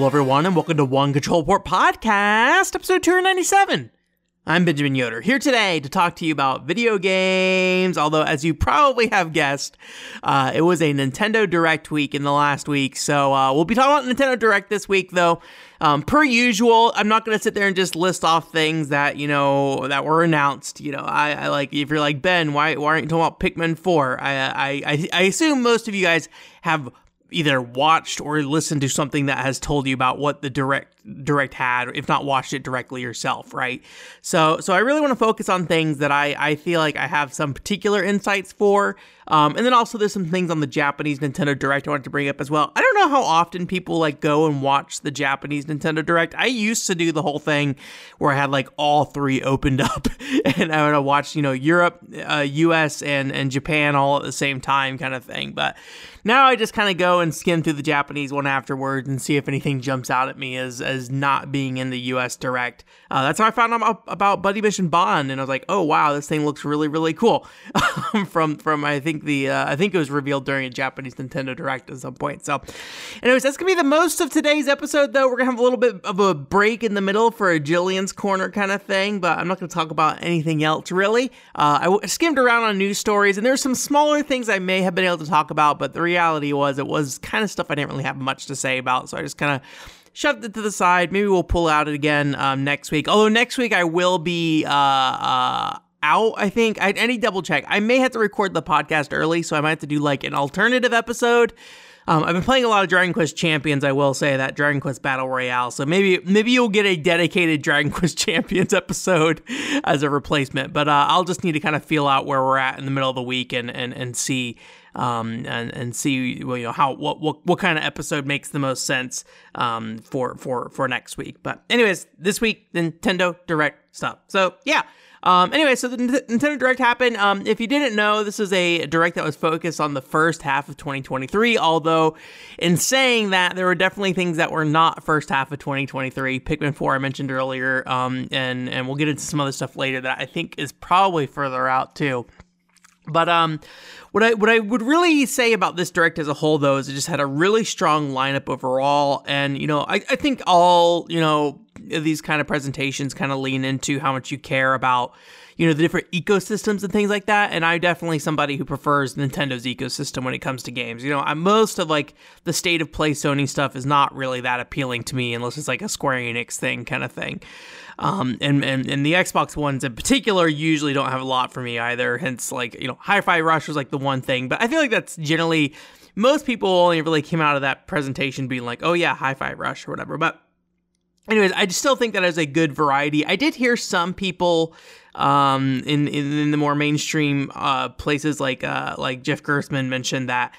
Hello, everyone, and welcome to One Control Port Podcast, episode 297. I'm Benjamin Yoder, here today to talk to you about video games. Although, as you probably have guessed, uh, it was a Nintendo Direct week in the last week. So, uh, we'll be talking about Nintendo Direct this week, though. Um, per usual, I'm not going to sit there and just list off things that, you know, that were announced. You know, I, I like, if you're like, Ben, why, why aren't you talking about Pikmin 4? I, I, I assume most of you guys have either watched or listened to something that has told you about what the direct direct had if not watched it directly yourself right so so i really want to focus on things that i i feel like i have some particular insights for um, and then also there's some things on the Japanese Nintendo Direct I wanted to bring up as well. I don't know how often people like go and watch the Japanese Nintendo Direct. I used to do the whole thing where I had like all three opened up and I would watch, you know, Europe, uh, US and, and Japan all at the same time kind of thing. But now I just kind of go and skim through the Japanese one afterwards and see if anything jumps out at me as, as not being in the US Direct. Uh, that's how I found out about Buddy Mission Bond and I was like, oh wow, this thing looks really, really cool. from, from, I think, the uh, I think it was revealed during a Japanese Nintendo Direct at some point. So, anyways, that's gonna be the most of today's episode. Though we're gonna have a little bit of a break in the middle for a Jillian's Corner kind of thing, but I'm not gonna talk about anything else really. Uh, I skimmed around on news stories, and there's some smaller things I may have been able to talk about, but the reality was it was kind of stuff I didn't really have much to say about, so I just kind of shoved it to the side. Maybe we'll pull out it again um, next week. Although next week I will be uh, uh, out, I think. I, I double check. I may have to record the podcast early, so I might have to do like an alternative episode. Um, I've been playing a lot of Dragon Quest Champions. I will say that Dragon Quest Battle Royale. So maybe maybe you'll get a dedicated Dragon Quest Champions episode as a replacement. But uh, I'll just need to kind of feel out where we're at in the middle of the week and and and see um, and and see well, you know how what, what what kind of episode makes the most sense um, for for for next week. But anyways, this week Nintendo Direct stuff. So yeah. Um, anyway, so the Nintendo Direct happened. Um, if you didn't know, this is a direct that was focused on the first half of 2023. Although, in saying that, there were definitely things that were not first half of 2023. Pikmin 4 I mentioned earlier, um, and and we'll get into some other stuff later that I think is probably further out too. But um, what I what I would really say about this direct as a whole, though, is it just had a really strong lineup overall, and you know, I, I think all you know these kind of presentations kind of lean into how much you care about you know the different ecosystems and things like that and i'm definitely somebody who prefers nintendo's ecosystem when it comes to games. You know I'm, most of like the state of play sony stuff is not really that appealing to me unless it's like a square enix thing kind of thing. Um, and, and and the xbox ones in particular usually don't have a lot for me either hence like you know hi-fi rush was like the one thing but i feel like that's generally most people only really came out of that presentation being like oh yeah hi-fi rush or whatever but anyways, I still think that as a good variety. I did hear some people um, in, in, in the more mainstream uh, places like uh, like Jeff Gerstmann mentioned that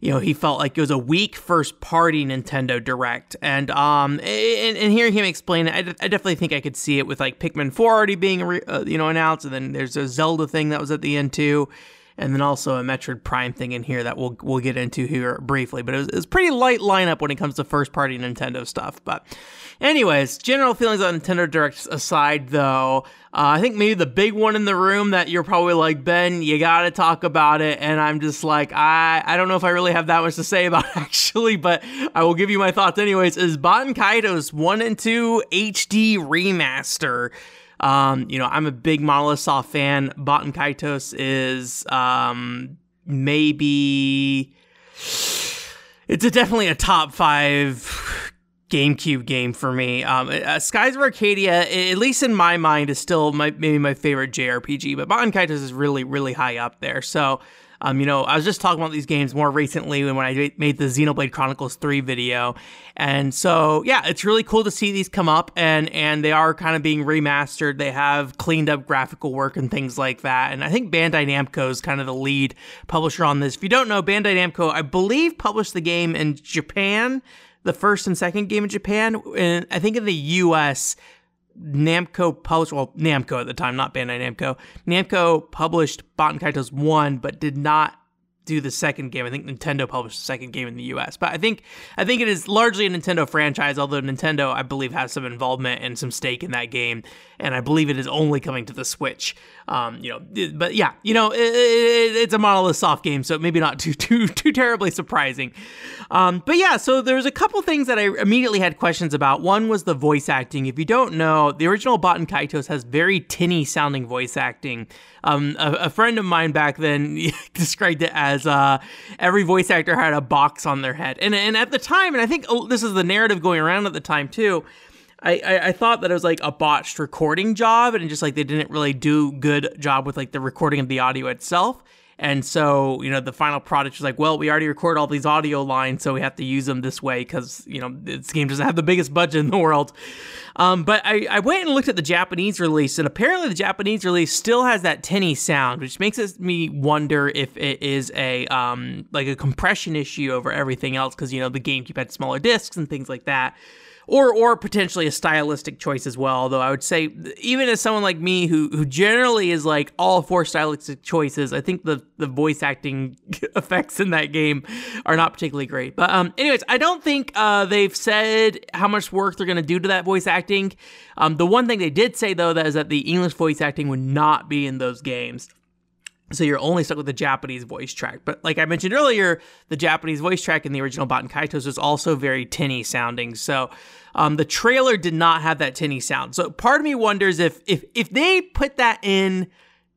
you know he felt like it was a weak first party Nintendo Direct, and um and, and hearing him explain it, I, I definitely think I could see it with like Pikmin 4 already being uh, you know announced, and then there's a Zelda thing that was at the end too and then also a Metroid Prime thing in here that we'll we'll get into here briefly. But it was, it was pretty light lineup when it comes to first party Nintendo stuff. But anyways, general feelings on Nintendo Direct aside, though, uh, I think maybe the big one in the room that you're probably like Ben, you got to talk about it, and I'm just like I I don't know if I really have that much to say about it, actually, but I will give you my thoughts anyways. Is Baten Kaitos one and two HD remaster? Um, you know, I'm a big Soft fan. Baten Kaitos is um, maybe it's a, definitely a top five GameCube game for me. Um, uh, Skies of Arcadia, at least in my mind, is still my, maybe my favorite JRPG, but Baten Kaitos is really, really high up there. So um, you know, I was just talking about these games more recently when I made the Xenoblade Chronicles 3 video. And so, yeah, it's really cool to see these come up and and they are kind of being remastered. They have cleaned up graphical work and things like that. And I think Bandai Namco is kind of the lead publisher on this. If you don't know, Bandai Namco, I believe, published the game in Japan, the first and second game in Japan. And I think in the US, Namco published, well, Namco at the time, not Bandai Namco. Namco published Baten Kaitos 1, but did not do the second game. I think Nintendo published the second game in the U.S., but I think I think it is largely a Nintendo franchise. Although Nintendo, I believe, has some involvement and some stake in that game, and I believe it is only coming to the Switch. Um, you know, but yeah, you know, it, it, it's a monolith soft game, so maybe not too too too terribly surprising. Um, but yeah, so there's a couple things that I immediately had questions about. One was the voice acting. If you don't know, the original Baten Kaitos has very tinny sounding voice acting. Um, a, a, friend of mine back then described it as uh, every voice actor had a box on their head, and and at the time, and I think oh, this is the narrative going around at the time too. I, I, I, thought that it was like a botched recording job and just like they didn't really do good job with like the recording of the audio itself. And so, you know, the final product was like, well, we already recorded all these audio lines, so we have to use them this way because, you know, this game doesn't have the biggest budget in the world. Um, but I, I went and looked at the Japanese release, and apparently the Japanese release still has that tinny sound, which makes me wonder if it is a um, like a compression issue over everything else because, you know, the GameCube had smaller discs and things like that or or potentially a stylistic choice as well. Though I would say, even as someone like me who who generally is like all for stylistic choices, I think the the voice acting effects in that game are not particularly great. But um, anyways, I don't think uh, they've said how much work they're to do to that voice acting. Um, the one thing they did say though that is that the English voice acting would not be in those games. So you're only stuck with the Japanese voice track. But like I mentioned earlier, the Japanese voice track in the original Baten Kaitos was also very tinny sounding. So um, the trailer did not have that tinny sound. So part of me wonders if if if they put that in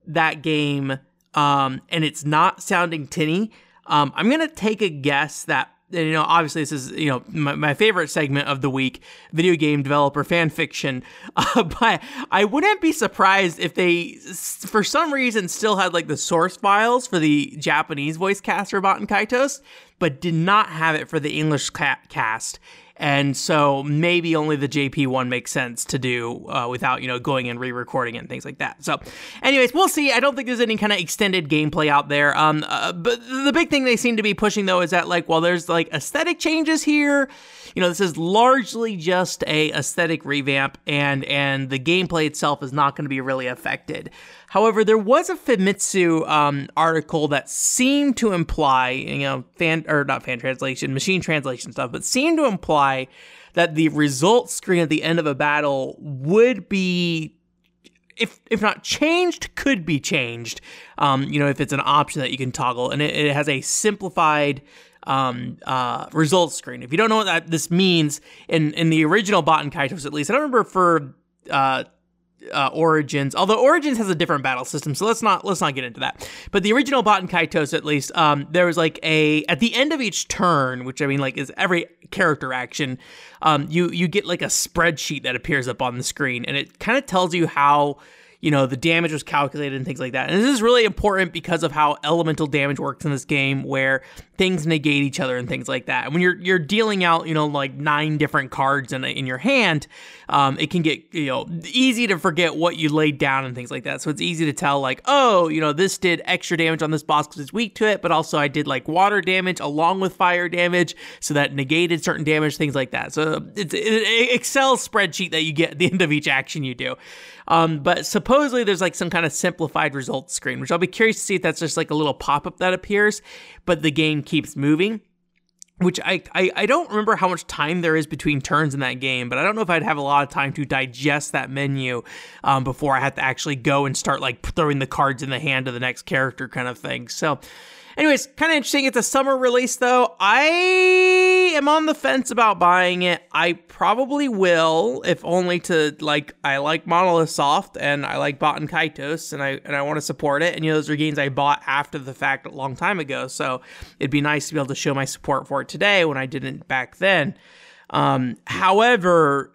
that game um, and it's not sounding tinny, um, I'm gonna take a guess that you know, obviously this is you know my, my, favorite segment of the week, video game developer fan fiction. Uh, but I wouldn't be surprised if they, for some reason, still had like the source files for the Japanese voice cast for Baten Kaitos, but did not have it for the English ca- cast. And so maybe only the JP one makes sense to do uh, without, you know, going and re-recording it and things like that. So anyways, we'll see. I don't think there's any kind of extended gameplay out there. Um, uh, but the big thing they seem to be pushing though is that like, well, there's like aesthetic changes here. You know, this is largely just a aesthetic revamp and, and the gameplay itself is not going to be really affected. However, there was a Famitsu um, article that seemed to imply, you know, fan or not fan translation, machine translation stuff, but seemed to imply that the result screen at the end of a battle would be if if not changed, could be changed. Um, you know, if it's an option that you can toggle, and it, it has a simplified um, uh, results screen. If you don't know what that this means, in in the original Baten Kaitos, at least, I don't remember for uh, uh, Origins, although Origins has a different battle system, so let's not let's not get into that. But the original Baten Kaitos, at least, um, there was like a at the end of each turn, which I mean, like is every character action, um, you you get like a spreadsheet that appears up on the screen, and it kind of tells you how you know, the damage was calculated and things like that. And this is really important because of how elemental damage works in this game where things negate each other and things like that. And when you're you're dealing out, you know, like nine different cards in in your hand, um, it can get, you know, easy to forget what you laid down and things like that. So it's easy to tell like, oh, you know, this did extra damage on this boss because it's weak to it, but also I did like water damage along with fire damage, so that negated certain damage, things like that. So it's an Excel spreadsheet that you get at the end of each action you do. Um, but supposedly there's like some kind of simplified results screen, which I'll be curious to see if that's just like a little pop up that appears, but the game keeps moving. Which I, I, I don't remember how much time there is between turns in that game, but I don't know if I'd have a lot of time to digest that menu um, before I had to actually go and start like throwing the cards in the hand of the next character kind of thing. So Anyways, kind of interesting. It's a summer release though. I am on the fence about buying it. I probably will, if only to like I like Monolith Soft and I like Baten Kaitos and I and I want to support it. And you know, those are games I bought after the fact a long time ago. So it'd be nice to be able to show my support for it today when I didn't back then. Um, however,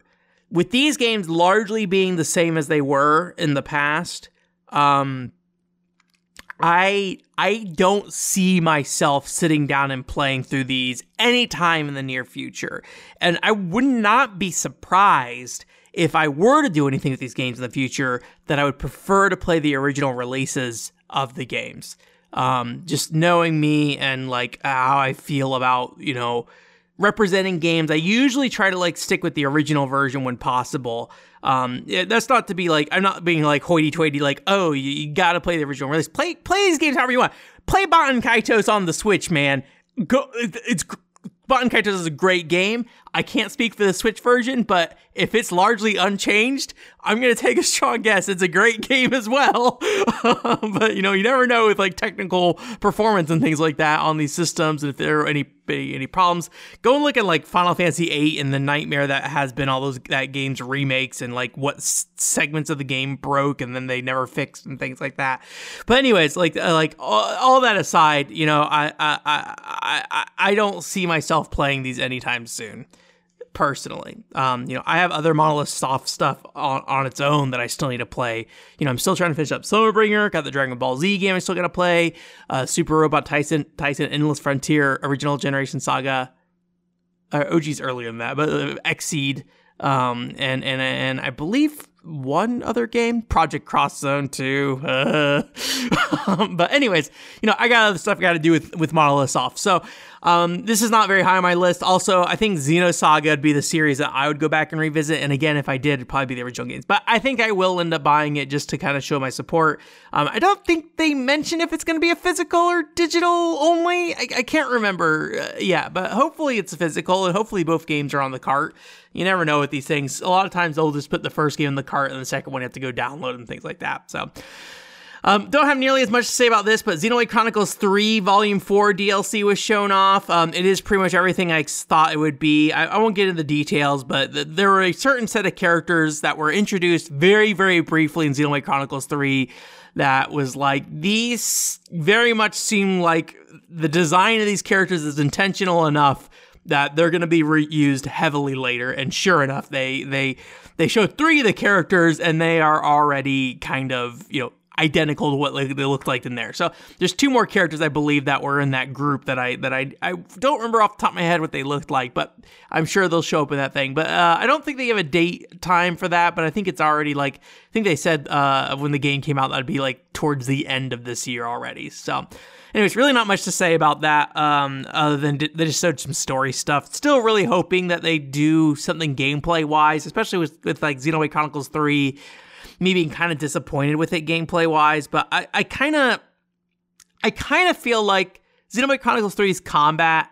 with these games largely being the same as they were in the past, um, I I don't see myself sitting down and playing through these anytime in the near future. And I would not be surprised if I were to do anything with these games in the future that I would prefer to play the original releases of the games. Um, just knowing me and like how I feel about, you know, representing games, I usually try to like stick with the original version when possible. Um, yeah, that's not to be like I'm not being like hoity-toity, like oh you, you got to play the original release. Play play these games however you want. Play Baten Kaitos on the Switch, man. Go, it's Baten Kaitos is a great game. I can't speak for the Switch version, but if it's largely unchanged, I'm going to take a strong guess it's a great game as well. but you know, you never know with like technical performance and things like that on these systems and if there are any any problems. Go and look at like Final Fantasy VIII and the nightmare that has been all those that game's remakes and like what s- segments of the game broke and then they never fixed and things like that. But anyways, like uh, like all, all, that aside, you know, I I I I I don't see myself playing these anytime soon personally. Um, you know, I have other Monolith Soft stuff on, on its own that I still need to play. You know, I'm still trying to finish up Soma Bringer. got the Dragon Ball Z game I still got to play, uh, Super Robot Taisen, Taisen Endless Frontier, Original Generation Saga. Uh, OG's earlier than that, but uh, um, and and and I believe one other game, Project Cross Zone 2. Uh, but anyways, you know, I got other stuff I got to do with with Monolith Soft. So um, this is not very high on my list. Also, I think Xenosaga would be the series that I would go back and revisit. And again, if I did, it'd probably be the original games. But I think I will end up buying it just to kind of show my support. Um, I don't think they mention if it's going to be a physical or digital only. I, I can't remember. Uh, yeah, but hopefully it's physical, and hopefully both games are on the cart. You never know with these things. A lot of times they'll just put the first game in the cart, and the second one you have to go download and things like that. So. Um, don't have nearly as much to say about this, but Xenoblade Chronicles 3 Volume 4 DLC was shown off. Um, it is pretty much everything I thought it would be. I, I won't get into the details, but th- there were a certain set of characters that were introduced very, very briefly in Xenoblade Chronicles 3 that was like, these very much seem like the design of these characters is intentional enough that they're going to be reused heavily later. And sure enough, they, they, they show three of the characters and they are already kind of, you know, identical to what they looked like in there. So there's two more characters I believe that were in that group that I that I I don't remember off the top of my head what they looked like, but I'm sure they'll show up in that thing. But uh, I don't think they have a date time for that, but I think it's already like I think they said uh, when the game came out that'd be like towards the end of this year already. So. Anyways, really not much to say about that, um, other than they just showed some story stuff. Still really hoping that they do something gameplay wise, especially with, with like Xenoblade Chronicles 3 me being kind of disappointed with it gameplay wise, but I, I kind of, I kind of feel like Xenoblade Chronicles 3's combat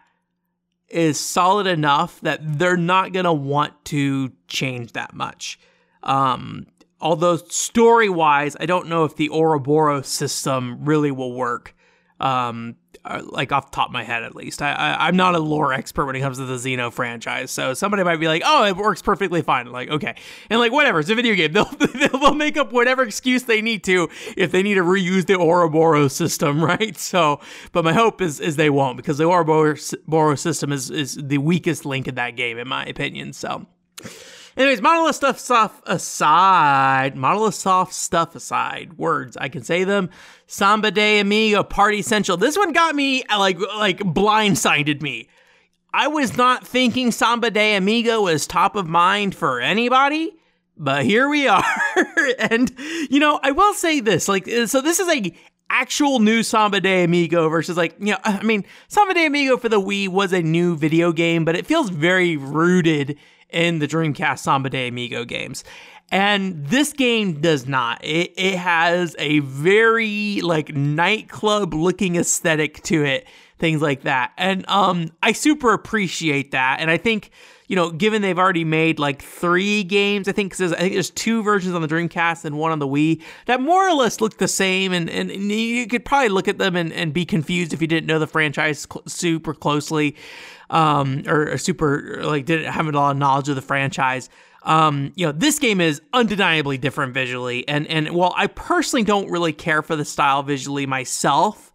is solid enough that they're not gonna want to change that much. Um, although story wise, I don't know if the Ouroboros system really will work. Um, uh, like off the top of my head at least. I, I am not a lore expert when it comes to the Xeno franchise, so somebody might be like, "Oh, it works perfectly fine." Like, okay, and like whatever, it's a video game. They'll they'll make up whatever excuse they need to if they need to reuse the Ouroboros system, right? So, but my hope is is they won't because the Ouroboros system is is the weakest link in that game, in my opinion. So. Anyways, monolith stuff stuff aside, monolith soft stuff aside, words I can say them. Samba de Amigo Party Central. This one got me like like blindsided me. I was not thinking Samba de Amigo was top of mind for anybody, but here we are. and you know, I will say this, like so this is a actual new Samba de Amigo versus like, you know, I mean, Samba de Amigo for the Wii was a new video game, but it feels very rooted in the Dreamcast Samba de Amigo games. And this game does not. It, it has a very like nightclub looking aesthetic to it, things like that. And um I super appreciate that. And I think you know, given they've already made like three games, I think I think there's two versions on the Dreamcast and one on the Wii that more or less look the same, and, and, and you could probably look at them and, and be confused if you didn't know the franchise cl- super closely um, or, or super like didn't have a lot of knowledge of the franchise. Um, you know, this game is undeniably different visually, and and while I personally don't really care for the style visually myself,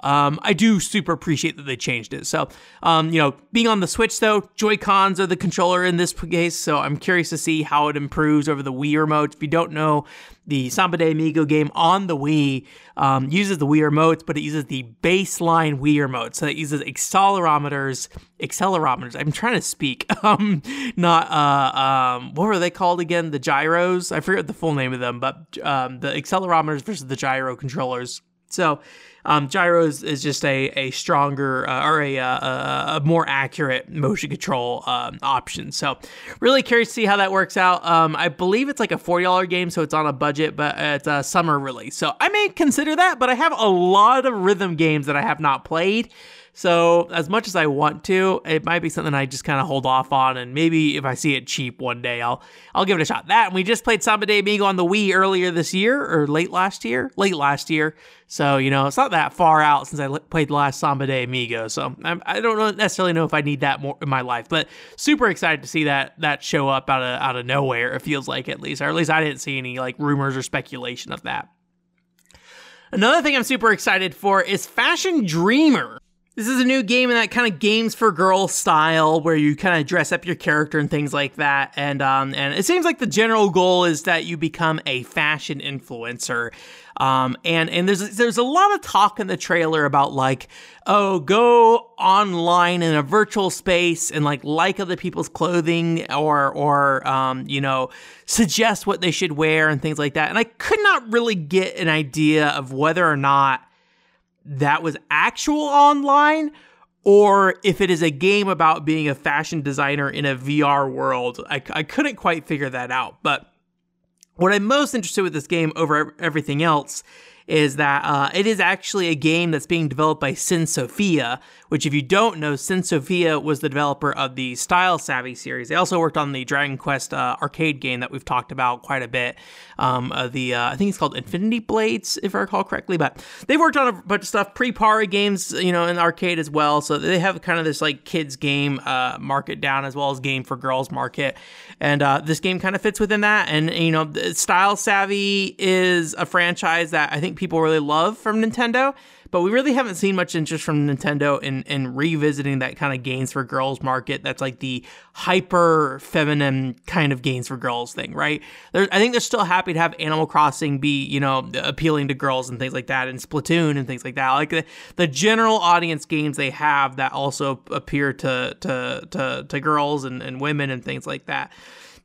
um, I do super appreciate that they changed it. So, um, you know, being on the Switch though, Joy Cons are the controller in this case, so I'm curious to see how it improves over the Wii remote. If you don't know, the Samba de Amigo game on the Wii um, uses the Wii remotes, but it uses the baseline Wii remote, so it uses accelerometers. Accelerometers. I'm trying to speak. Um, not uh, um, what were they called again? The gyros. I forget the full name of them, but um, the accelerometers versus the gyro controllers So um, gyro is, is, just a, a stronger uh, or a, uh, a, more accurate motion control um, option. So really curious to see how that works out. Um, I believe it's like a $40 game, so it's on a budget, but it's a summer release. So I may consider that, but I have a lot of rhythm games that I have not played. So as much as I want to, it might be something I just kind of hold off on, and maybe if I see it cheap one day, I'll I'll give it a shot. That and we just played Samba de Amigo on the Wii earlier this year or late last year, late last year. So you know it's not that far out since I played the last Samba de Amigo. So I'm, I do not necessarily know if I need that more in my life, but super excited to see that that show up out of out of nowhere. It feels like at least, or at least I didn't see any like rumors or speculation of that. Another thing I'm super excited for is Fashion Dreamer. This is a new game in that kind of games for girls style where you kind of dress up your character and things like that. And um, and it seems like the general goal is that you become a fashion influencer. Um, and and there's there's a lot of talk in the trailer about like, oh, go online in a virtual space and like like other people's clothing or or um, you know suggest what they should wear and things like that. And I could not really get an idea of whether or not that was actual online or if it is a game about being a fashion designer in a VR world. I, I couldn't quite figure that out. But what I'm most interested with this game over everything else is that uh, it is actually a game that's being developed by Syn Sophia, which, if you don't know, Syn Sophia was the developer of the Style Savvy series. They also worked on the Dragon Quest uh, arcade game that we've talked about quite a bit. Um, uh, the uh, I think it's called Infinity Blades, if I recall correctly. But they've worked on a bunch of stuff, PriPara games, you know, in arcade as well. So they have kind of this like kids game uh, market down as well as game for girls market. And uh, this game kind of fits within that. And you know, Style Savvy is a franchise that I think people really love from Nintendo, but we really haven't seen much interest from Nintendo in, in revisiting that kind of games for girls market. That's like the hyper feminine kind of games for girls thing, right? I think they're still happy to have Animal Crossing be, you know, appealing to girls and things like that, and Splatoon and things like that. Like the, the general audience games they have that also appear to to to, to girls and, and women and things like that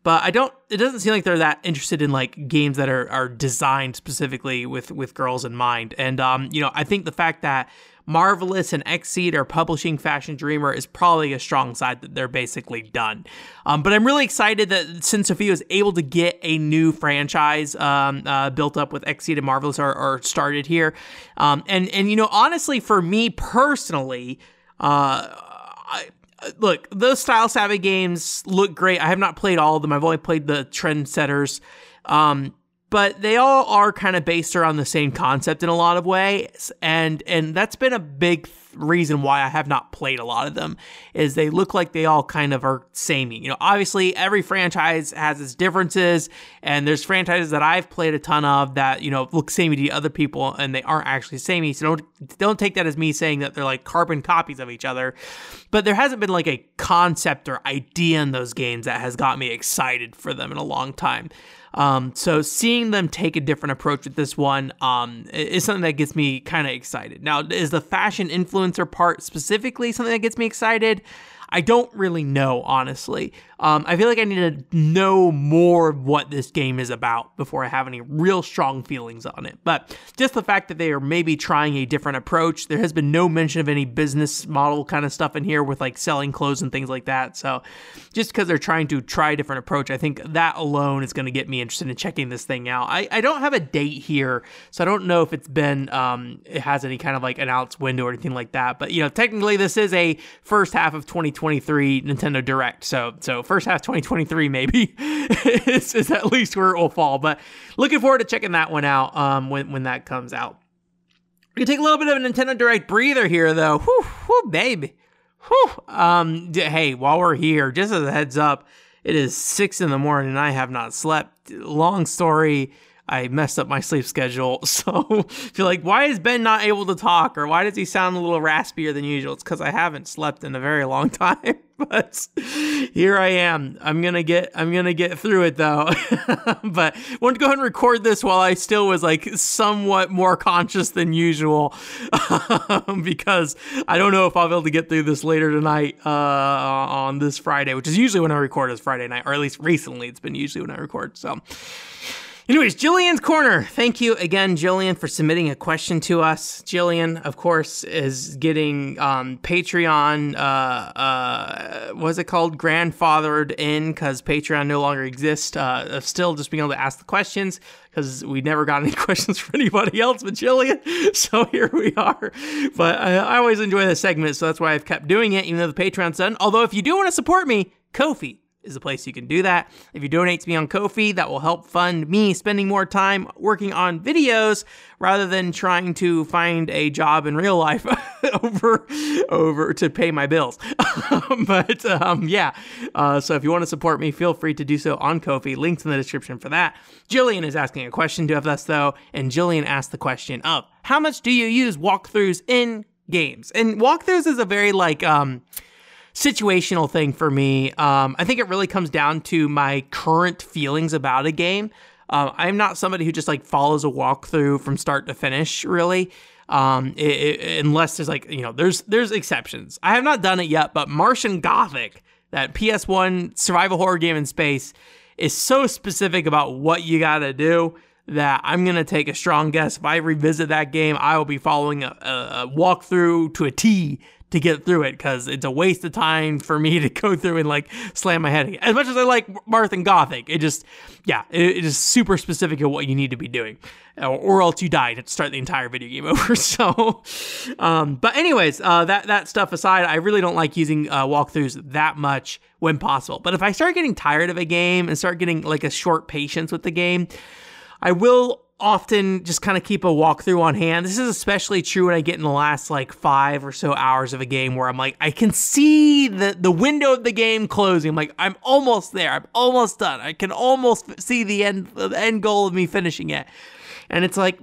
but I don't. It doesn't seem like they're that interested in like games that are are designed specifically with with girls in mind. And um, you know, I think the fact that Marvelous and Xseed are publishing Fashion Dreamer is probably a strong side that they're basically done. Um, but I'm really excited that Syn Sophia was able to get a new franchise um, uh, built up with Xseed and Marvelous are, are started here. Um, and and you know, honestly, for me personally. Uh, look, those style savvy games look great. I have not played all of them. I've only played the trendsetters. Um, but they all are kind of based around the same concept in a lot of ways and and that's been a big reason why I have not played a lot of them is they look like they all kind of are samey. You know, obviously every franchise has its differences, and there's franchises that I've played a ton of that you know look samey to other people, and they aren't actually samey. So don't don't take that as me saying that they're like carbon copies of each other. But there hasn't been like a concept or idea in those games that has got me excited for them in a long time. Um, so seeing them take a different approach with this one um, is something that gets me kind of excited. Now, is the fashion influencer part specifically something that gets me excited? I don't really know, honestly. Um, I feel like I need to know more what this game is about before I have any real strong feelings on it. But just the fact that they are maybe trying a different approach, there has been no mention of any business model kind of stuff in here with like selling clothes and things like that. So just because they're trying to try a different approach, I think that alone is going to get me interested in checking this thing out. I, I don't have a date here, so I don't know if it's been, um, it has any kind of like announced window or anything like that. But, you know, technically this is a first half of 2023 Nintendo Direct. So, so first half 2023 maybe is, is at least where it will fall. But looking forward to checking that one out um, when when that comes out. We can take a little bit of a Nintendo Direct breather here, though. Whew baby. Whew. Um, hey, while we're here, just as a heads up, it is six in the morning and I have not slept. Long story. I messed up my sleep schedule. So if you're like, why is Ben not able to talk? Or why does he sound a little raspier than usual? It's because I haven't slept in a very long time. but here I am. I'm gonna get I'm gonna get through it though. but I wanted to go ahead and record this while I still was like somewhat more conscious than usual. because I don't know if I'll be able to get through this later tonight uh, on this Friday, which is usually when I record is Friday night, or at least recently it's been usually when I record. So Anyways, Jillian's Corner. Thank you again, Jillian, for submitting a question to us. Jillian, of course, is getting um, Patreon, uh, uh, what's it called? Grandfathered in because Patreon no longer exists. Uh, still just being able to ask the questions because we never got any questions from anybody else but Jillian. So here we are. But I, I always enjoy this segment, so that's why I've kept doing it, even though the Patreon's done. Although, if you do want to support me, Ko-fi is a place you can do that. If you donate to me on Ko-fi, that will help fund me spending more time working on videos rather than trying to find a job in real life over over to pay my bills. but um, yeah, uh, so if you want to support me, feel free to do so on Ko-fi. Links in the description for that. Jillian is asking a question to us though, and Jillian asked the question of how much do you use walkthroughs in games? And walkthroughs is a very like um situational thing for me. Um, I think it really comes down to my current feelings about a game. Uh, I'm not somebody who just like follows a walkthrough from start to finish, really. Um, it, it, unless there's like you know, there's there's exceptions. I have not done it yet, but Martian Gothic, that PS1 survival horror game in space, is so specific about what you got to do that I'm gonna take a strong guess. If I revisit that game, I will be following a, a, a walkthrough to a T to get through it because it's a waste of time for me to go through and like slam my head. As much as I like Martian Gothic, it just, yeah, it, it is super specific of what you need to be doing, or, or else you die to start the entire video game over. So, um, but anyways, uh, that that stuff aside, I really don't like using uh, walkthroughs that much when possible. But if I start getting tired of a game and start getting like a short patience with the game, I will often just kind of keep a walkthrough on hand. This is especially true when I get in the last like five or so hours of a game where I'm like, I can see the, the window of the game closing. I'm like, I'm almost there. I'm almost done. I can almost see the end, the end goal of me finishing it. And it's like,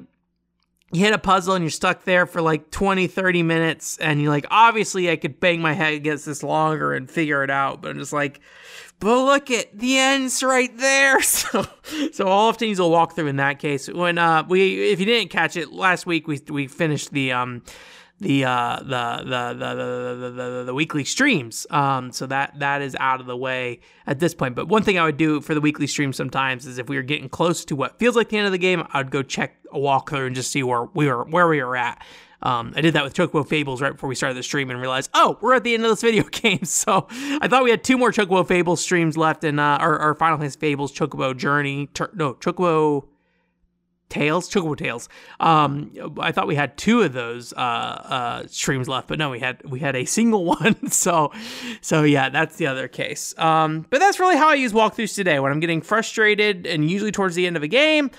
you hit a puzzle and you're stuck there for like 20, 30 minutes. And you're like, obviously, I could bang my head against this longer and figure it out. But I'm just like, but look at the end's right there. So, so I'll often use a walkthrough in that case. When uh, we, if you didn't catch it last week, we we finished the um, the uh, the, the, the, the, the, the weekly streams. Um, so that that is out of the way at this point. But one thing I would do for the weekly stream sometimes is if we were getting close to what feels like the end of the game, I'd go check a walkthrough and just see where we were where we were at. Um, I did that with Chocobo Fables right before we started the stream and realized, oh, we're at the end of this video game. So I thought we had two more Chocobo Fables streams left in uh, our, our Final Fantasy Fables Chocobo Journey. No, Chocobo Tales, Chocobo Tales. Um, I thought we had two of those uh, uh, streams left, but no, we had we had a single one. so, so yeah, that's the other case. Um, but that's really how I use walkthroughs today when I'm getting frustrated, and usually towards the end of a game,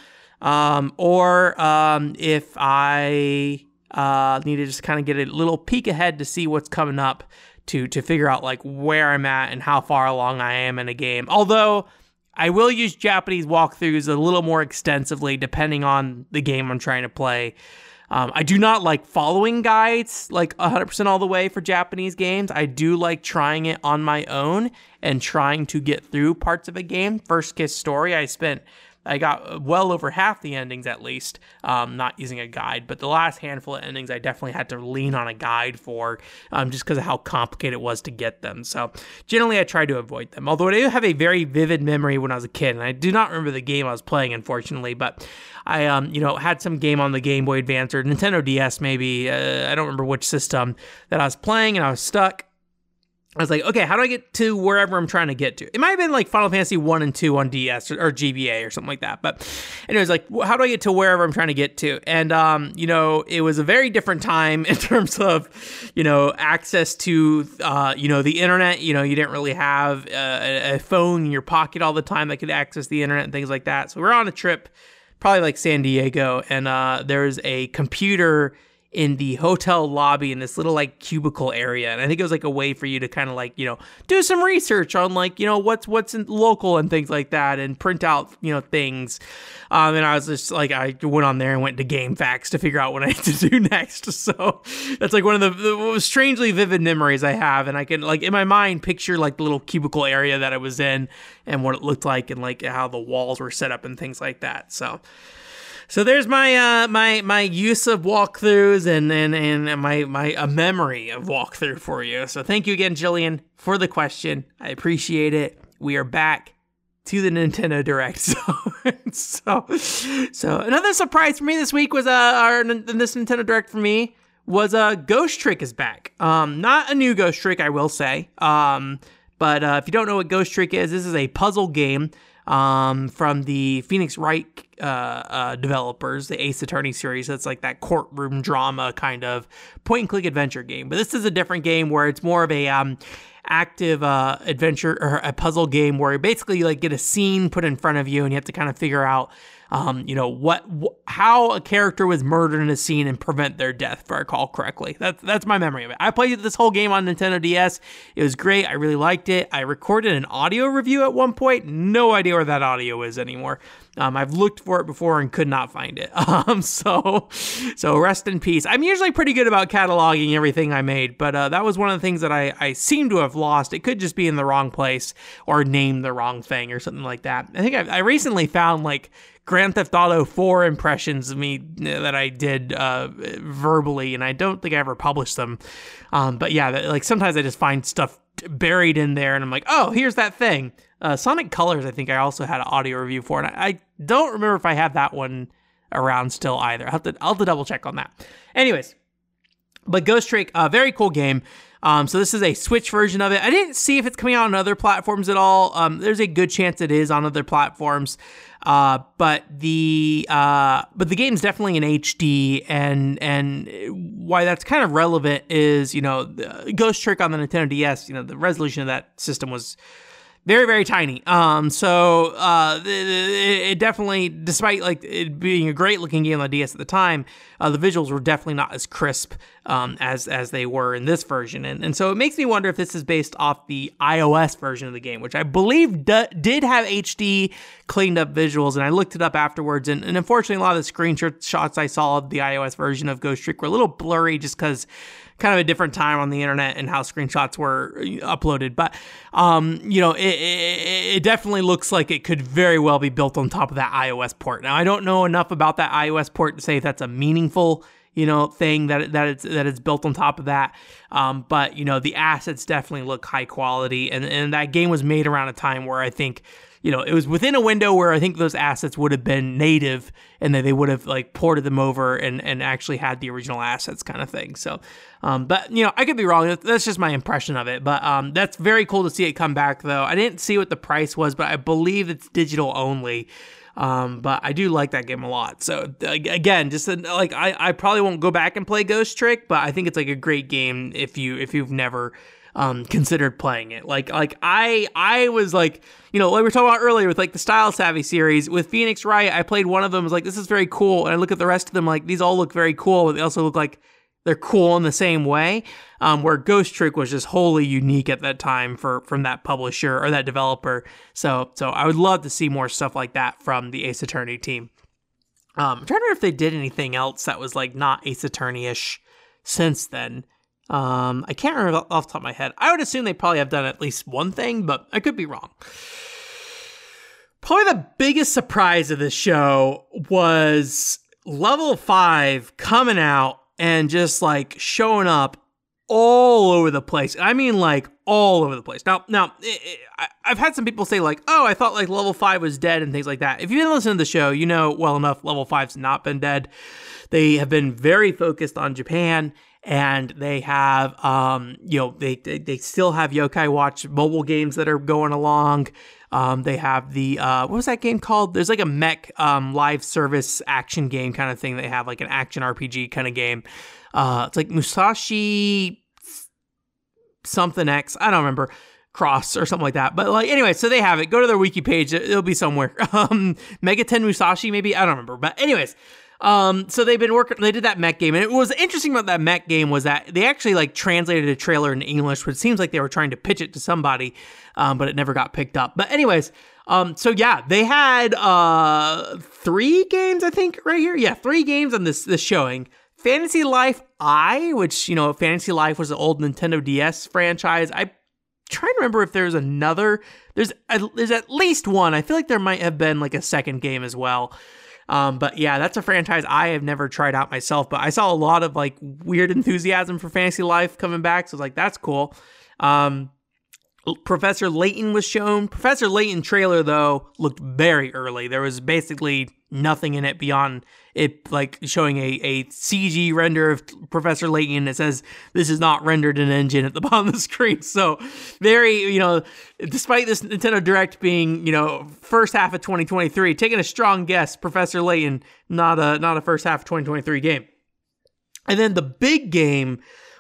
um, or um, if I uh, need to just kind of get a little peek ahead to see what's coming up to to figure out like where I'm at and how far along I am in a game. Although I will use Japanese walkthroughs a little more extensively depending on the game I'm trying to play. Um, I do not like following guides like 100% all the way for Japanese games. I do like trying it on my own and trying to get through parts of a game. First Kiss Story, I spent I got well over half the endings at least, um, not using a guide. But the last handful of endings, I definitely had to lean on a guide for, um, just because of how complicated it was to get them. So generally, I try to avoid them. Although I do have a very vivid memory when I was a kid, and I do not remember the game I was playing, unfortunately. But I, um, you know, had some game on the Game Boy Advance or Nintendo DS, maybe. Uh, I don't remember which system that I was playing, and I was stuck I was like, okay, how do I get to wherever I'm trying to get to? It might have been like Final Fantasy 1 and 2 on DS or, or GBA or something like that. But anyways, like, how do I get to wherever I'm trying to get to? And, um, you know, it was a very different time in terms of, you know, access to, uh, you know, the internet. You know, you didn't really have a, a phone in your pocket all the time that could access the internet and things like that. So we we're on a trip, probably like San Diego, and uh, there's a computer in the hotel lobby in this little like cubicle area and i think it was like a way for you to kind of like you know do some research on like you know what's what's local and things like that and print out you know things. Um, and i was just like i went on there and went to GameFAQs to figure out what i had to do next. So that's like one of the, the strangely vivid memories i have and i can like in my mind picture like the little cubicle area that i was in and what it looked like and like how the walls were set up and things like that. So so there's my uh, my my use of walkthroughs and and and my my a memory of walkthrough for you. So thank you again, Jillian, for the question. I appreciate it. We are back to the Nintendo Direct. So, so, so another surprise for me this week was uh, our this Nintendo Direct for me was uh, Ghost Trick is back. Um, not a new Ghost Trick, I will say. Um, but uh, if you don't know what Ghost Trick is, this is a puzzle game um, from the Phoenix Wright uh, uh, developers, the Ace Attorney series. That's like that courtroom drama kind of point and click adventure game. But this is a different game where it's more of a um, active uh, adventure or a puzzle game where you basically like get a scene put in front of you and you have to kind of figure out um, you know what wh- how a character was murdered in a scene and prevent their death if i recall correctly that's that's my memory of it i played this whole game on nintendo ds it was great i really liked it i recorded an audio review at one point no idea where that audio is anymore um, I've looked for it before and could not find it. Um, so, so rest in peace. I'm usually pretty good about cataloging everything I made, but uh, that was one of the things that I, I seem to have lost. It could just be in the wrong place or named the wrong thing or something like that. I think I, I recently found like Grand Theft Auto 4 impressions of me that I did uh, verbally, and I don't think I ever published them. Um, but yeah, like sometimes I just find stuff buried in there, and I'm like, oh, here's that thing. Uh, Sonic Colors, I think I also had an audio review for, and I, I, don't remember if I have that one around still either. I'll have to, I'll have to double check on that. Anyways, but Ghost Trick, a uh, very cool game. Um, so this is a Switch version of it. I didn't see if it's coming out on other platforms at all. Um, there's a good chance it is on other platforms. Uh, but the uh, but the game's definitely in HD, and and why that's kind of relevant is you know Ghost Trick on the Nintendo DS. You know the resolution of that system was very very tiny. Um so uh it, it, definitely despite like it being a great looking game on the ds at the time uh, the visuals were definitely not as crisp um as as they were in this version. And, and so it makes me wonder if this is based off the ios version of the game which i believe d- did have hd cleaned up visuals and i looked it up afterwards and, and unfortunately a lot of the screenshots i saw of the ios version of ghost trick were a little blurry just because kind of a different time on the internet and how screenshots were uh, uploaded. But um, you know, it, it, it, definitely looks like it could very well be built on top of that iOS port. Now, I don't know enough about that iOS port to say if that's a meaningful you know thing that that it's that it's built on top of that. Um, but you know, the assets definitely look high quality, and and that game was made around a time where I think you know, it was within a window where I think those assets would have been native and that they would have like ported them over and, and actually had the original assets kind of thing. So, um, but you know, I could be wrong. That's just my impression of it. But um, that's very cool to see it come back though. I didn't see what the price was, but I believe it's digital only. Um, but I do like that game a lot. So again, just like I, I probably won't go back and play Ghost Trick, but I think it's like a great game if you if you've never um, considered playing it. Like like I I was like you know like we were talking about earlier with like the Style Savvy series with Phoenix Wright. I played one of them. Was like this is very cool, and I look at the rest of them like these all look very cool, but they also look like they're cool in the same way. Um, where Ghost Trick was just wholly unique at that time for from that publisher or that developer. So so I would love to see more stuff like that from the Ace Attorney team. Um, I'm trying to remember if they did anything else that was like not Ace Attorney ish since then. Um, I can't remember off the top of my head. I would assume they probably have done at least one thing, but I could be wrong. Probably the biggest surprise of this show was level five coming out and just like showing up all over the place. I mean, like all over the place. Now, now it, it, I, have had some people say like, "Oh, I thought like level five was dead" and things like that. If you've been listening to the show, you know well enough. Level five's not been dead. They have been very focused on Japan and they have um, you know they, they, they still have Yokai Watch mobile games that are going along. Um, they have the uh, what was that game called? There's like a mech um, live service action game kind of thing. They have like an action RPG kind of game. Uh, it's like Musashi something X. I don't remember cross or something like that. But like anyway, so they have it. Go to their wiki page. It'll be somewhere. Um, Megaton Musashi maybe. I don't remember. But anyways, um, so they've been working. They did that mech game, and it was interesting about that mech game was that they actually like translated a trailer in English, which seems like they were trying to pitch it to somebody, um, but it never got picked up. But anyways, um, so yeah, they had uh three games, I think, right here. Yeah, three games on this this showing. Fantasy Life I, which you know, Fantasy Life was an old Nintendo DS franchise. I trying to remember if there's another. There's there's at least one. I feel like there might have been like a second game as well. Um, but yeah, that's a franchise I have never tried out myself, but I saw a lot of like weird enthusiasm for Fantasy Life coming back. So I was like, that's cool. Um, Professor Layton was shown. Professor Layton trailer though looked very early. There was basically nothing in it beyond it like showing a, a CG render of Professor Layton. It says this is not rendered in engine at the bottom of the screen. So very, you know, despite this Nintendo Direct being, you know, first half of 2023, taking a strong guess, Professor Layton, not a not a first half of 2023 game. And then the big game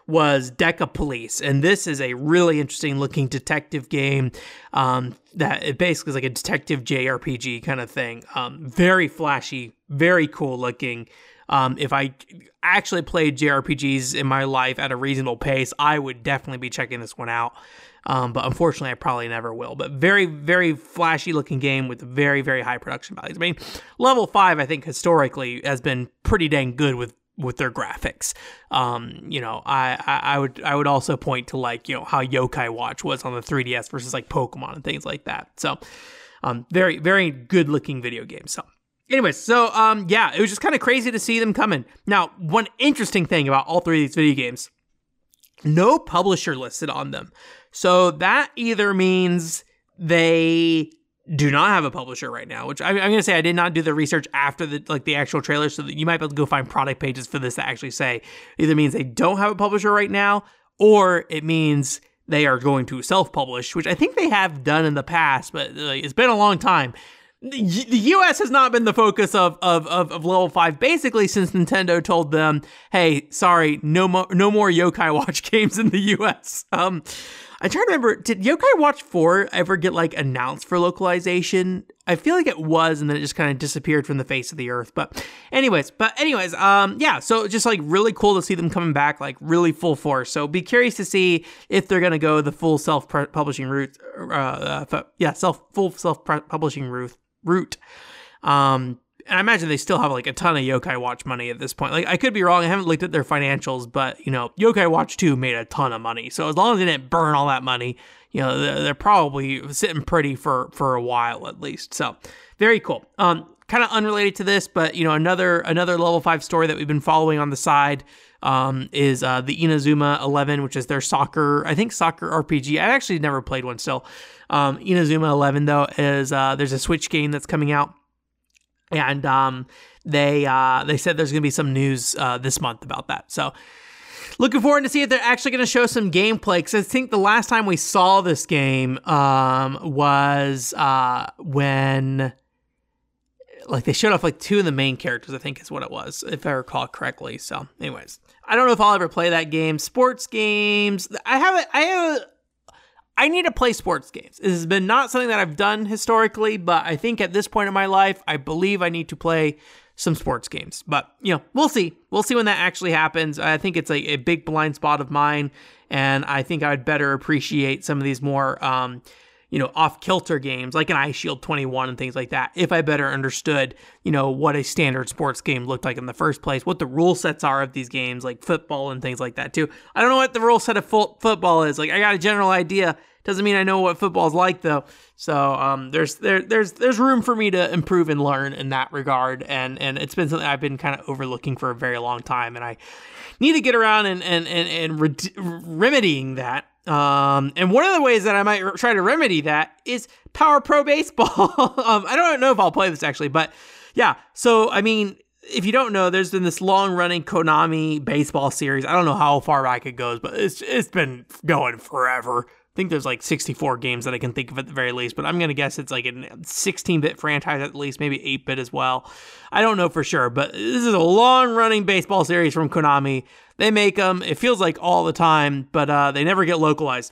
was Decapolice, and this is a really interesting looking detective game. Um, that it basically is like a detective JRPG kind of thing. Um, very flashy, very cool looking. Um, if I actually played JRPGs in my life at a reasonable pace, I would definitely be checking this one out. Um, but unfortunately, I probably never will. But very, very flashy looking game with very, very high production values. I mean, level five, I think historically has been pretty dang good with with their graphics. Um, you know, I, I, I would I would also point to like you know how Yokai Watch was on the 3DS versus like Pokemon and things like that. So, um, very very good looking video game. So. Anyways, so um, yeah, it was just kind of crazy to see them coming. Now, one interesting thing about all three of these video games, no publisher listed on them. So that either means they do not have a publisher right now, which I, am going to say I did not do the research after the like the actual trailer, so that you might be able to go find product pages for this that actually say either means they don't have a publisher right now, or it means they are going to self-publish, which I think they have done in the past, but like, it's been a long time. The U.S. has not been the focus of, of, of, of level five basically since Nintendo told them, "Hey, sorry, no more no more Yokai Watch games in the U.S." Um, I'm trying to remember, did Yokai Watch 4 ever get like announced for localization? I feel like it was, and then it just kind of disappeared from the face of the earth. But anyways, but anyways, um, yeah, so just like really cool to see them coming back, like really full force. So be curious to see if they're gonna go the full self publishing route, uh, uh, yeah, self full self publishing route route. Um, I imagine they still have like a ton of Yokai Watch money at this point. Like I could be wrong. I haven't looked at their financials, but you know, Yokai Watch 2 made a ton of money. So as long as they didn't burn all that money, you know, they're, they're probably sitting pretty for for a while at least. So very cool. Um, kind of unrelated to this, but you know, another another level five story that we've been following on the side um, is uh, the Inazuma 11, which is their soccer, I think soccer RPG. I've actually never played one still. Um, Inazuma 11 though is uh, there's a Switch game that's coming out and um, they uh, they said there's going to be some news uh, this month about that. So looking forward to see if they're actually going to show some gameplay. Because I think the last time we saw this game um, was uh, when like they showed off like two of the main characters. I think is what it was, if I recall correctly. So, anyways, I don't know if I'll ever play that game. Sports games, I haven't. I have I need to play sports games. This has been not something that I've done historically, but I think at this point in my life, I believe I need to play some sports games. But, you know, we'll see. We'll see when that actually happens. I think it's a, a big blind spot of mine, and I think I would better appreciate some of these more um, you know, off kilter games like an Ice Eyeshield 21 and things like that, if I better understood, you know, what a standard sports game looked like in the first place, what the rule sets are of these games, like football and things like that too. I don't know what the rule set of fo- football is. Like, I got a general idea. Doesn't mean I know what football's like though. So um, there's there there's there's room for me to improve and learn in that regard, and and it's been something I've been kind of overlooking for a very long time, and I need to get around and and and, and re- remedying that um, and one of the ways that I might try to remedy that is Power Pro Baseball. um, I don't know if I'll play this actually, but yeah. So, I mean, if you don't know, there's been this long running Konami baseball series. I don't know how far back it goes, but it's it's been going forever. I think there's like 64 games that I can think of at the very least, but I'm going to guess it's like a 16 bit franchise at least, maybe 8 bit as well. I don't know for sure, but this is a long running baseball series from Konami they make them. It feels like all the time, but uh, they never get localized.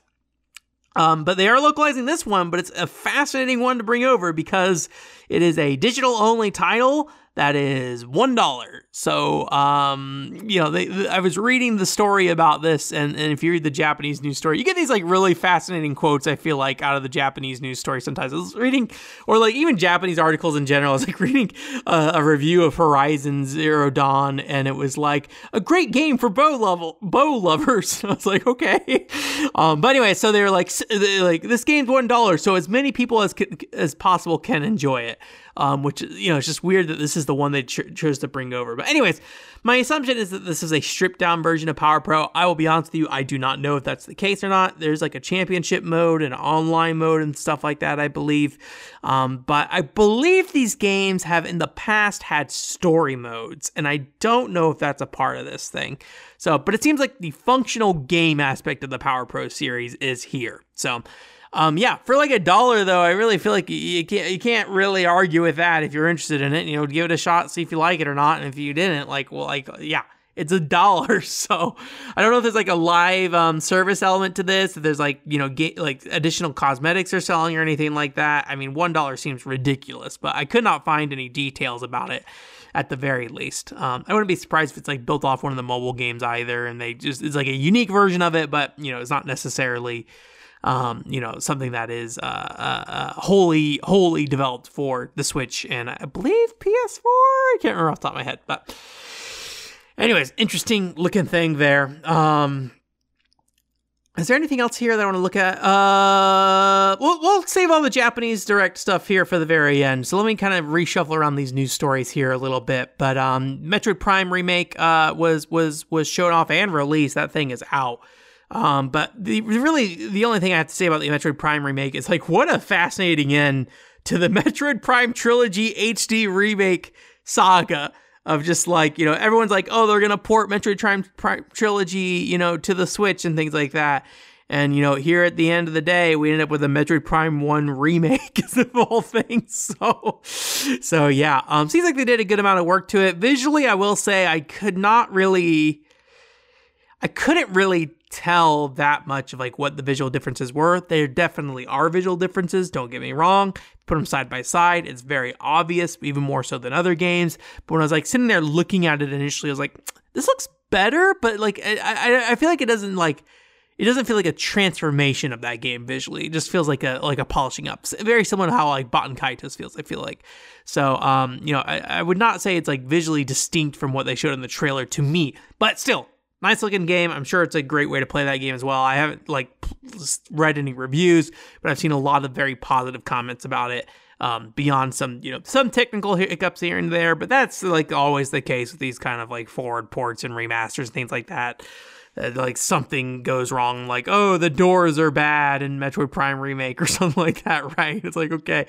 Um, but they are localizing this one, but it's a fascinating one to bring over because it is a digital only title that is one dollar. So, um, you know, they, I was reading the story about this, and, and if you read the Japanese news story, you get these like really fascinating quotes. I feel like out of the Japanese news story sometimes. I was reading, or like even Japanese articles in general. I was like reading a review of Horizon Zero Dawn, and it was like a great game for bow level bow lovers. I was like, okay, um, but anyway, so they were like, like this game's one dollar, so as many people as as possible can enjoy it um, which you know it's just weird that this is the one they ch- chose to bring over. But anyways, my assumption is that this is a stripped down version of Power Pro. I will be honest with you, I do not know if that's the case or not. There's like a championship mode and online mode and stuff like that, I believe. Um, but I believe these games have in the past had story modes, and I don't know if that's a part of this thing. So, but it seems like the functional game aspect of the Power Pro series is here. So, um, yeah, for like a dollar though, I really feel like you can't you can't really argue with that if you're interested in it. You know, give it a shot, see if you like it or not. And if you didn't, like, well, like, yeah, it's a dollar. So I don't know if there's like a live um, service element to this. If there's like you know ga- like additional cosmetics they're selling or anything like that. I mean, one dollar seems ridiculous, but I could not find any details about it at the very least. Um, I wouldn't be surprised if it's like built off one of the mobile games either, and they just it's like a unique version of it, but you know it's not necessarily um, you know, something that is uh, uh, uh, wholly, wholly developed for the Switch and I believe PS4. I can't remember off the top of my head, but anyways, interesting looking thing there. Um, is there anything else here that I want to look at? Uh, we'll, we'll save all the Japanese direct stuff here for the very end. So let me kind of reshuffle around these news stories here a little bit. But um, Metroid Prime remake uh, was was was shown off and released. That thing is out. Um, but the really the only thing I have to say about the Metroid Prime remake is like what a fascinating end to the Metroid Prime trilogy HD remake saga of just like you know everyone's like oh they're gonna port Metroid Prime, Prime trilogy you know to the Switch and things like that. And you know, here at the end of the day, we ended up with a Metroid Prime One remake of the whole thing. So, so yeah, um, seems like they did a good amount of work to it. Visually, I will say I could not really, I couldn't really tell that much of like what the visual differences were. There definitely are visual differences, don't get me wrong. Put them side by side, it's very obvious, even more so than other games. But when I was like sitting there looking at it initially, I was like, this looks better, but like I, I, I feel like it doesn't like it doesn't feel like a transformation of that game visually. It just feels like a like a polishing up. Very similar to how like Baten Kaitos feels, I feel like. So um, you know, I, I would not say it's like visually distinct from what they showed in the trailer to me, but still, nice looking game. I'm sure it's a great way to play that game as well. I haven't like read any reviews, but I've seen a lot of very positive comments about it. Um, beyond some, you know, some technical hiccups here and there, but that's like always the case with these kind of like forward ports and remasters and things like that. Uh, like something goes wrong, like oh the doors are bad in Metroid Prime remake or something like that, right? It's like okay,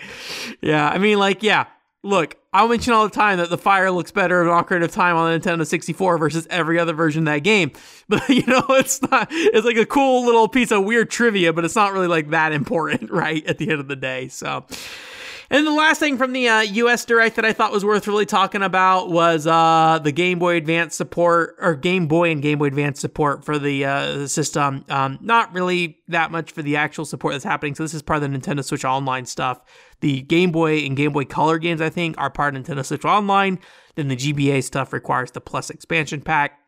yeah. I mean, like yeah, look, I'll mention all the time that the fire looks better in Ocarina of Time on the Nintendo 64 versus every other version of that game. But you know, it's not. It's like a cool little piece of weird trivia, but it's not really like that important, right? At the end of the day, so. And the last thing from the uh, US Direct that I thought was worth really talking about was uh, the Game Boy Advance support, or Game Boy and Game Boy Advance support for the, uh, system. Um, not really that much for the actual support that's happening. So this is part of the Nintendo Switch Online stuff. The Game Boy and Game Boy Color games, I think, are part of Nintendo Switch Online. Then the GBA stuff requires the Plus expansion pack.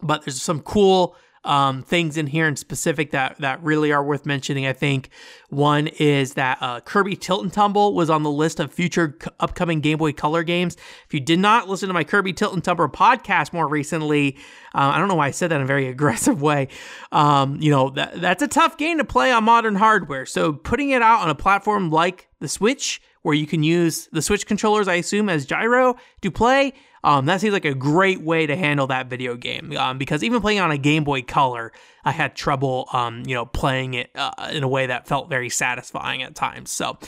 But there's some cool um, things in here in specific that that really are worth mentioning. I think one is that uh, Kirby Tilt and Tumble was on the list of future c- upcoming Game Boy Color games. If you did not listen to my Kirby Tilt and Tumble podcast more recently, uh, I don't know why I said that in a very aggressive way. Um, you know that that's a tough game to play on modern hardware. So putting it out on a platform like the Switch, where you can use the Switch controllers, I assume, as gyro to play um, that seems like a great way to handle that video game um, because even playing on a Game Boy Color, I had trouble, um, you know, playing it uh, in a way that felt very satisfying at times. So,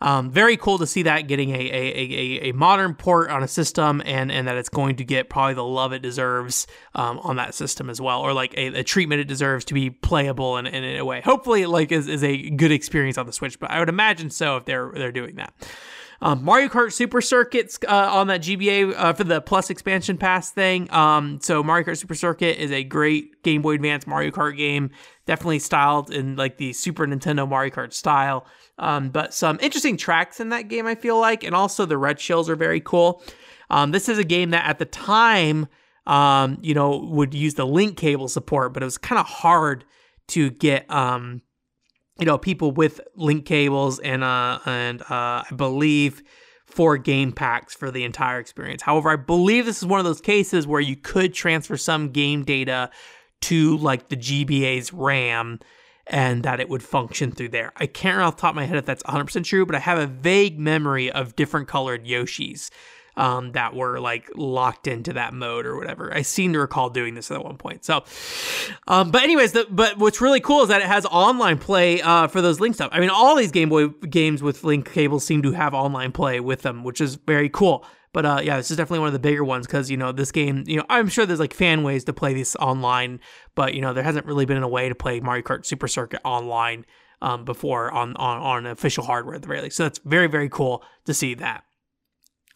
um, very cool to see that getting a, a, a, a, modern port on a system and, and that it's going to get probably the love it deserves um, on that system as well, or like a, a treatment it deserves to be playable in, in, in a way. Hopefully, like is, is a good experience on the Switch, but I would imagine so if they're they're doing that. Um, Mario Kart Super Circuits uh, on that GBA uh, for the Plus expansion pass thing. Um, so Mario Kart Super Circuit is a great Game Boy Advance Mario Kart game, definitely styled in like the Super Nintendo Mario Kart style. Um, but some interesting tracks in that game, I feel like, and also the red shells are very cool. Um, this is a game that at the time, um, you know, would use the link cable support, but it was kind of hard to get um you know, people with link cables and uh and uh I believe four game packs for the entire experience. However, I believe this is one of those cases where you could transfer some game data to like the GBA's RAM and that it would function through there. I can't remember off the top of my head if that's 100% true, but I have a vague memory of different colored Yoshis um, that were like locked into that mode or whatever. I seem to recall doing this at one point. So, um, but anyways, the, but what's really cool is that it has online play uh, for those link stuff. I mean, all these Game Boy games with link cables seem to have online play with them, which is very cool. But uh, yeah, this is definitely one of the bigger ones because you know this game. You know, I'm sure there's like fan ways to play this online, but you know there hasn't really been a way to play Mario Kart Super Circuit online um, before on, on on official hardware at the very least. So that's very very cool to see that.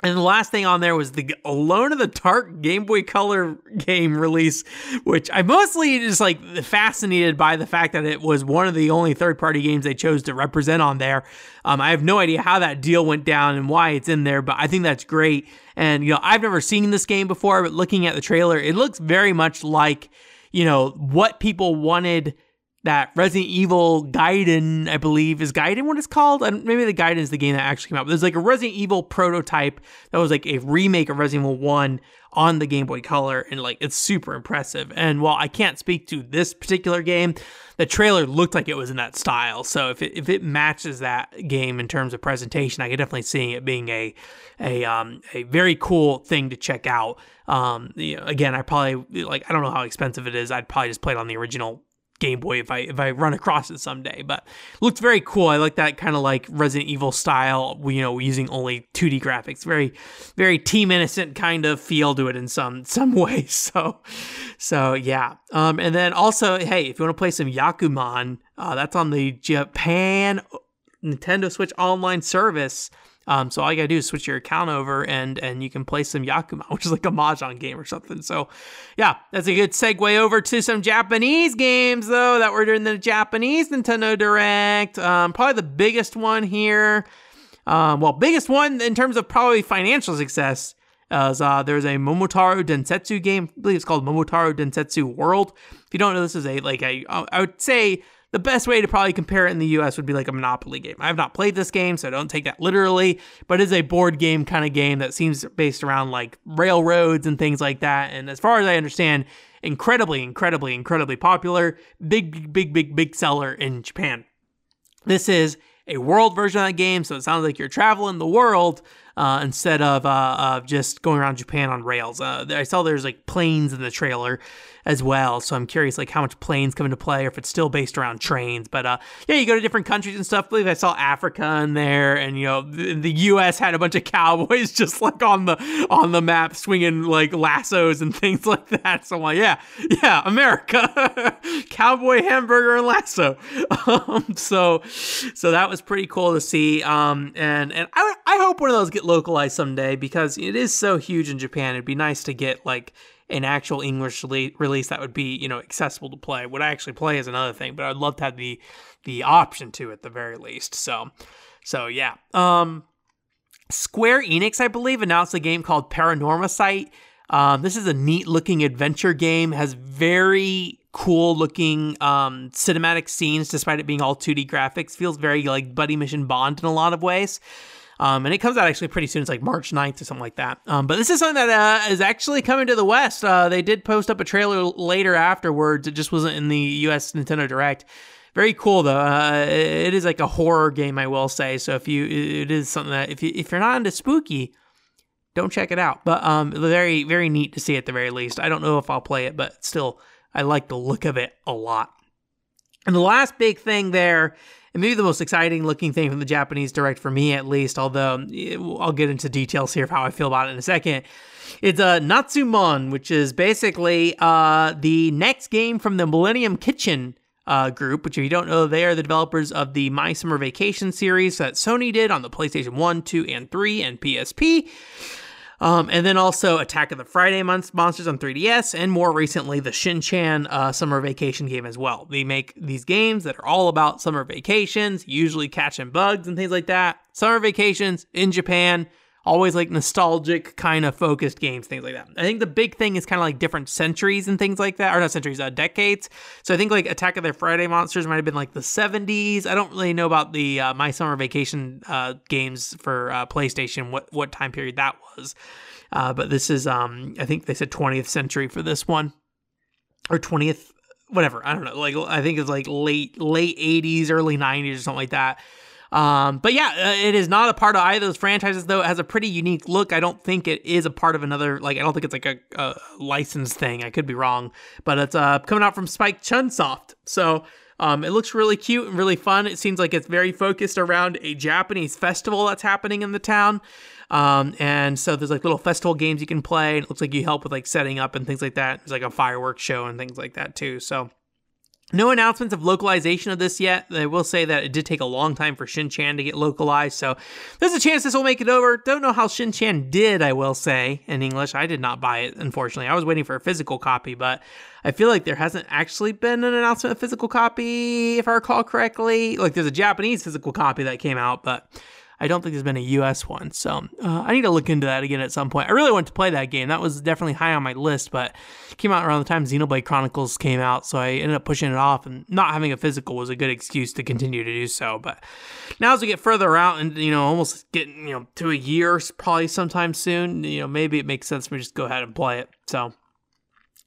And the last thing on there was the Alone in the Dark Game Boy Color game release, which I mostly just like fascinated by the fact that it was one of the only third party games they chose to represent on there. Um, I have no idea how that deal went down and why it's in there, but I think that's great. And, you know, I've never seen this game before, but looking at the trailer, it looks very much like, you know, what people wanted that Resident Evil Gaiden, I believe, is Gaiden what it's called? And maybe the Gaiden is the game that actually came out. But there's like a Resident Evil prototype that was like a remake of Resident Evil 1 on the Game Boy Color, and like it's super impressive. And while I can't speak to this particular game, the trailer looked like it was in that style. So if it, if it matches that game in terms of presentation, I could definitely see it being a a um a very cool thing to check out. Um, you know, again, I probably like I don't know how expensive it is. I'd probably just play it on the original Game Boy if I if I run across it someday. But looked very cool. I like that kind of like Resident Evil style, you know, using only 2D graphics. Very very team innocent kind of feel to it in some some ways. So so yeah. Um and then also, hey, if you want to play some Yakuman, uh, that's on the Japan Nintendo Switch online service. Um, so all you gotta do is switch your account over and and you can play some Yakuma, which is like a mahjong game or something. So yeah, that's a good segue over to some Japanese games though that were during the Japanese Nintendo Direct. Um, probably the biggest one here. Um, well, biggest one in terms of probably financial success. As uh, there's a Momotaro Densetsu game, I believe it's called Momotaro Densetsu World. If you don't know, this is a like a I would say the best way to probably compare it in the US would be like a Monopoly game. I have not played this game, so don't take that literally, but it's a board game kind of game that seems based around like railroads and things like that. And as far as I understand, incredibly, incredibly, incredibly popular, big, big, big, big seller in Japan. This is a world version of that game, so it sounds like you're traveling the world uh, instead of uh, of just going around Japan on rails. Uh, I saw there's like planes in the trailer as well, so I'm curious like how much planes come into play, or if it's still based around trains. But uh, yeah, you go to different countries and stuff. I believe I saw Africa in there, and you know the, the, U.S. had a bunch of cowboys just like on the on the map swinging like lassos and things like that. So I'm like, yeah, yeah, America, cowboy hamburger and lasso. Um, so so that was pretty cool to see. Um, and and I I hope one of those get localized someday because it is so huge in Japan. It'd be nice to get like an actual English release that would be you know accessible to play. Would I actually play is another thing, but I'd love to have the the option to at the very least. So so yeah. Um, Square Enix, I believe, announced a game called Paranormasight. Um, this is a neat looking adventure game. Has very cool looking um, cinematic scenes, despite it being all 2D graphics. Feels very like Buddy Mission Bond in a lot of ways. Um, and it comes out actually pretty soon. It's like March 9th or something like that. Um, but this is something that uh, is actually coming to the West. Uh, they did post up a trailer later afterwards. It just wasn't in the US Nintendo Direct. Very cool though. Uh, it is like a horror game, I will say. So if you, it is something that if you if you're not into spooky, don't check it out. But um, very very neat to see at the very least. I don't know if I'll play it, but still, I like the look of it a lot. And the last big thing there and maybe the most exciting looking thing from the Japanese Direct for me, at least, although eh, I'll get into details here of how I feel about it in a second. It's a uh, Natsumon, which is basically uh, the next game from the Millennium Kitchen uh, group, which if you don't know, they are the developers of the My Summer Vacation series that Sony did on the PlayStation 1, 2, and 3 and PSP. Um, and then also Attack of the Friday Monsters on 3DS, and more recently the Shin Chan uh, Summer Vacation game as well. They make these games that are all about summer vacations, usually catching bugs and things like that. Summer vacations in Japan, always like nostalgic kind of focused games, things like that. I think the big thing is kind of like different centuries and things like that, or not centuries, uh, decades. So I think like Attack of the Friday Monsters might have been like the 70s. I don't really know about the uh, My Summer Vacation uh, games for uh, PlayStation, what what time period that was. Uh, but this is, um, I think they said 20th century for this one, or 20th, whatever. I don't know. Like I think it's like late late 80s, early 90s, or something like that. Um, but yeah, uh, it is not a part of either of those franchises, though. It has a pretty unique look. I don't think it is a part of another, like, I don't think it's like a, a licensed thing. I could be wrong, but it's uh, coming out from Spike Chunsoft. So um, it looks really cute and really fun. It seems like it's very focused around a Japanese festival that's happening in the town. Um, and so there's like little festival games you can play. And it looks like you help with like setting up and things like that. There's like a fireworks show and things like that too. So no announcements of localization of this yet. I will say that it did take a long time for Shin Chan to get localized, so there's a chance this will make it over. Don't know how Shin Chan did, I will say, in English. I did not buy it, unfortunately. I was waiting for a physical copy, but I feel like there hasn't actually been an announcement of physical copy, if I recall correctly. Like, there's a Japanese physical copy that came out, but I don't think there's been a US one. So uh, I need to look into that again at some point. I really want to play that game. That was definitely high on my list, but came out around the time Xenoblade Chronicles came out. So I ended up pushing it off, and not having a physical was a good excuse to continue to do so. But now as we get further out and, you know, almost getting, you know, to a year probably sometime soon, you know, maybe it makes sense for me to just go ahead and play it. So,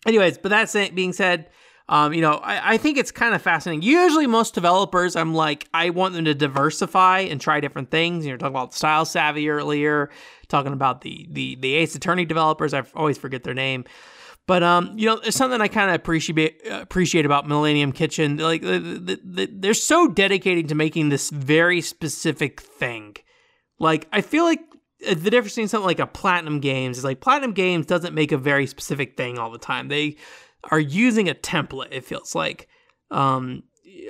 anyways, but that being said, um, you know, I, I think it's kind of fascinating. Usually, most developers, I'm like, I want them to diversify and try different things. You know, talking about Style Savvy earlier, talking about the the the Ace Attorney developers. I always forget their name. But um, you know, it's something I kind of appreciate appreciate about Millennium Kitchen. Like, the, the, the, they're so dedicated to making this very specific thing. Like, I feel like uh, the difference between something like a Platinum Games is like Platinum Games doesn't make a very specific thing all the time. They are using a template. It feels like. Um,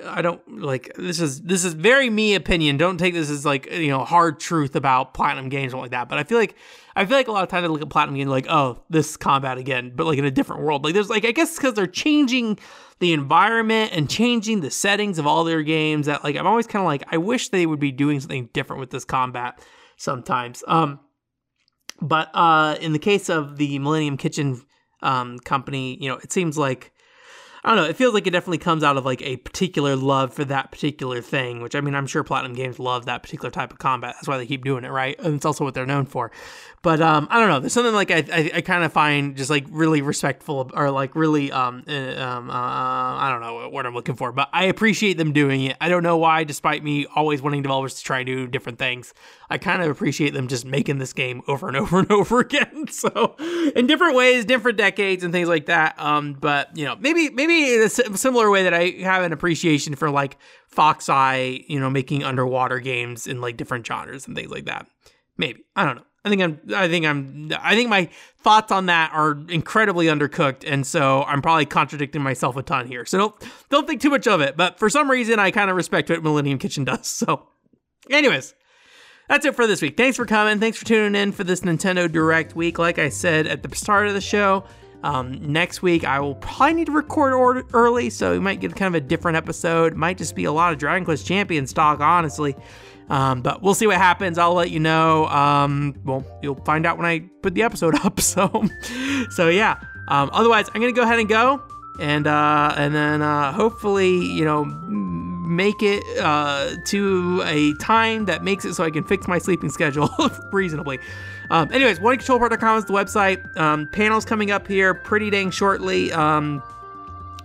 I don't like this is this is very me opinion. Don't take this as like you know hard truth about platinum games or like that. But I feel like I feel like a lot of times I look at platinum games like oh this combat again, but like in a different world. Like there's like I guess because they're changing the environment and changing the settings of all their games. That like I'm always kind of like I wish they would be doing something different with this combat sometimes. Um, but uh, in the case of the Millennium Kitchen um, company, you know, it seems like I don't know. It feels like it definitely comes out of like a particular love for that particular thing, which I mean, I'm sure Platinum Games love that particular type of combat. That's why they keep doing it, right? And it's also what they're known for. But um, I don't know. There's something like I I, I kind of find just like really respectful or like really um, uh, um uh, I don't know what I'm looking for, but I appreciate them doing it. I don't know why, despite me always wanting developers to try new different things, I kind of appreciate them just making this game over and over and over again. So in different ways, different decades and things like that. Um, but you know, maybe maybe in a similar way that I have an appreciation for like Fox Eye, you know, making underwater games in like different genres and things like that. Maybe I don't know. I think I'm I think I'm I think my thoughts on that are incredibly undercooked and so I'm probably contradicting myself a ton here. So don't don't think too much of it, but for some reason I kind of respect what Millennium Kitchen does. So anyways, that's it for this week. Thanks for coming. Thanks for tuning in for this Nintendo Direct week. Like I said at the start of the show, um, next week I will probably need to record early, so we might get kind of a different episode. Might just be a lot of Dragon Quest Champions talk, honestly. Um, but we'll see what happens. I'll let you know. Um, well, you'll find out when I put the episode up. So, so yeah. Um, otherwise, I'm gonna go ahead and go, and uh, and then uh, hopefully, you know, make it uh, to a time that makes it so I can fix my sleeping schedule reasonably. Um, anyways, onecontrolport.com is the website. Um, panels coming up here pretty dang shortly. Um,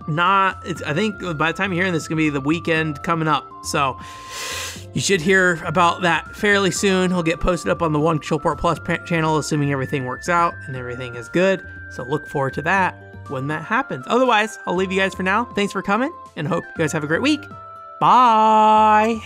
not, I think by the time you're hearing this, it's gonna be the weekend coming up. So you should hear about that fairly soon. He'll get posted up on the One Control Port Plus channel, assuming everything works out and everything is good. So look forward to that when that happens. Otherwise, I'll leave you guys for now. Thanks for coming and hope you guys have a great week. Bye.